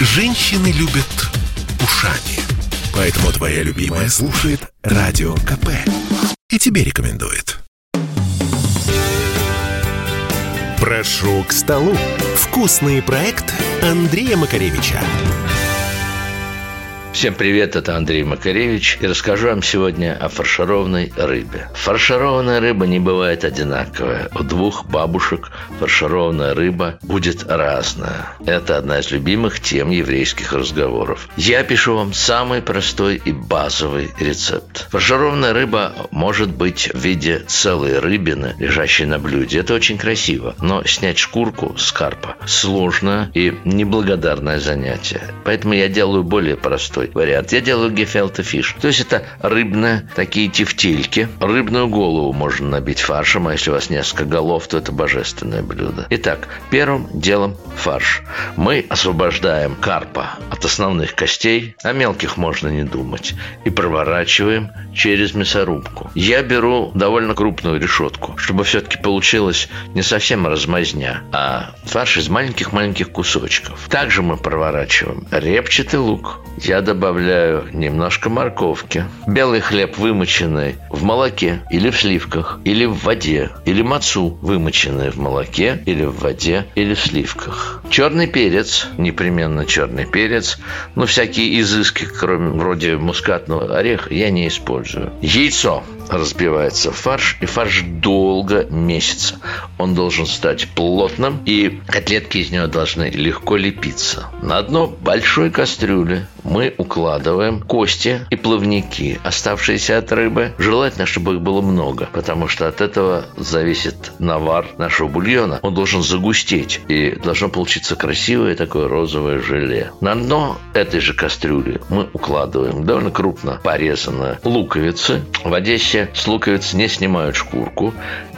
Женщины любят ушами. Поэтому твоя любимая слушает Радио КП. И тебе рекомендует. Прошу к столу. Вкусный проект Андрея Макаревича. Всем привет, это Андрей Макаревич, и расскажу вам сегодня о фаршированной рыбе. Фаршированная рыба не бывает одинаковая. У двух бабушек фаршированная рыба будет разная. Это одна из любимых тем еврейских разговоров. Я пишу вам самый простой и базовый рецепт. Фаршированная рыба может быть в виде целой рыбины, лежащей на блюде. Это очень красиво, но снять шкурку с карпа сложное и неблагодарное занятие. Поэтому я делаю более простой вариант. Я делаю гефелте фиш. То есть это рыбные такие тефтильки. Рыбную голову можно набить фаршем, а если у вас несколько голов, то это божественное блюдо. Итак, первым делом фарш. Мы освобождаем карпа от основных костей, о мелких можно не думать, и проворачиваем через мясорубку. Я беру довольно крупную решетку, чтобы все-таки получилось не совсем размазня, а фарш из маленьких-маленьких кусочков. Также мы проворачиваем репчатый лук. Я добавляю немножко морковки. Белый хлеб вымоченный в молоке или в сливках, или в воде, или мацу вымоченный в молоке, или в воде, или в сливках. Черный перец, непременно черный перец, но всякие изыски, кроме вроде мускатного ореха, я не использую. Яйцо разбивается фарш, и фарш долго месяца. Он должен стать плотным, и котлетки из него должны легко лепиться. На дно большой кастрюли мы укладываем кости и плавники, оставшиеся от рыбы. Желательно, чтобы их было много, потому что от этого зависит навар нашего бульона. Он должен загустеть, и должно получиться красивое такое розовое желе. На дно этой же кастрюли мы укладываем довольно крупно порезанные луковицы. В Одессе с луковиц не снимают шкурку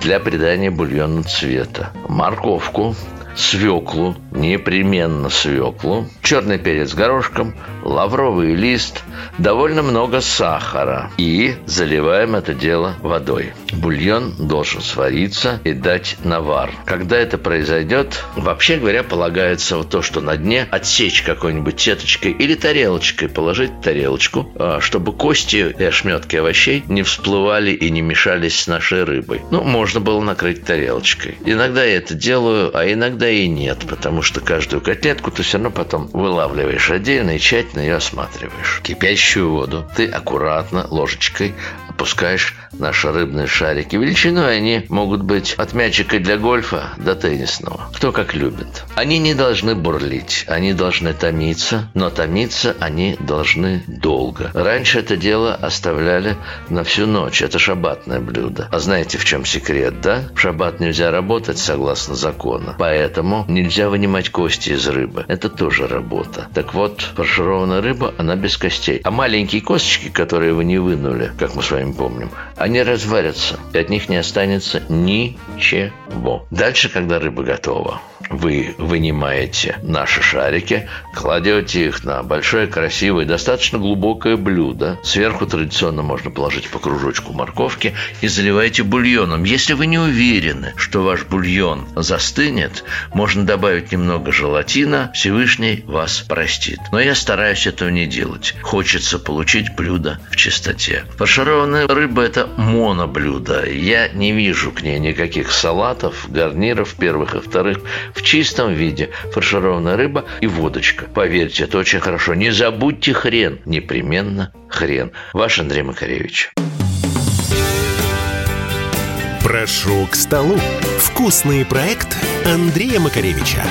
для придания бульону цвета. Морковку, свеклу, непременно свеклу, черный перец горошком, лавровый лист, довольно много сахара и заливаем это дело водой. Бульон должен свариться и дать навар. Когда это произойдет, вообще говоря, полагается вот то, что на дне отсечь какой-нибудь сеточкой или тарелочкой, положить тарелочку, а, чтобы кости и ошметки овощей не всплывали и не мешались с нашей рыбой. Ну, можно было накрыть тарелочкой. Иногда я это делаю, а иногда и нет, потому что каждую котлетку ты все равно потом вылавливаешь отдельно и тщательно ее осматриваешь. Кипящую воду ты аккуратно ложечкой опускаешь наши рыбные шарики. Величиной они могут быть от мячика для гольфа до теннисного. Кто как любит. Они не должны бурлить, они должны томиться, но томиться они должны долго. Раньше это дело оставляли на всю ночь. Это шабатное блюдо. А знаете, в чем секрет, да? В шаббат нельзя работать согласно закону. Поэтому нельзя вынимать кости из рыбы. Это тоже работа. Так вот, фаршированная рыба, она без костей. А маленькие косточки, которые вы не вынули, как мы с вами помним, они разварятся, и от них не останется ничего. Дальше, когда рыба готова, вы вынимаете наши шарики, кладете их на большое, красивое, достаточно глубокое блюдо. Сверху традиционно можно положить по кружочку морковки и заливаете бульоном. Если вы не уверены, что ваш бульон застынет, можно добавить немного желатина, Всевышний вас простит. Но я стараюсь этого не делать. Хочется получить блюдо в чистоте. Фаршированная рыба – это моноблюдо. Я не вижу к ней никаких салатов, гарниров первых и вторых. В чистом виде фаршированная рыба и водочка. Поверьте, это очень хорошо. Не забудьте хрен. Непременно хрен. Ваш Андрей Макаревич. Прошу к столу. Вкусный проект Андрея Макаревича.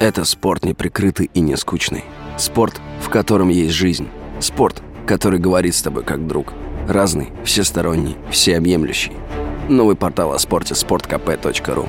Это спорт неприкрытый и не скучный. Спорт, в котором есть жизнь. Спорт, который говорит с тобой как друг. Разный, всесторонний, всеобъемлющий. Новый портал о спорте – sportkp.ru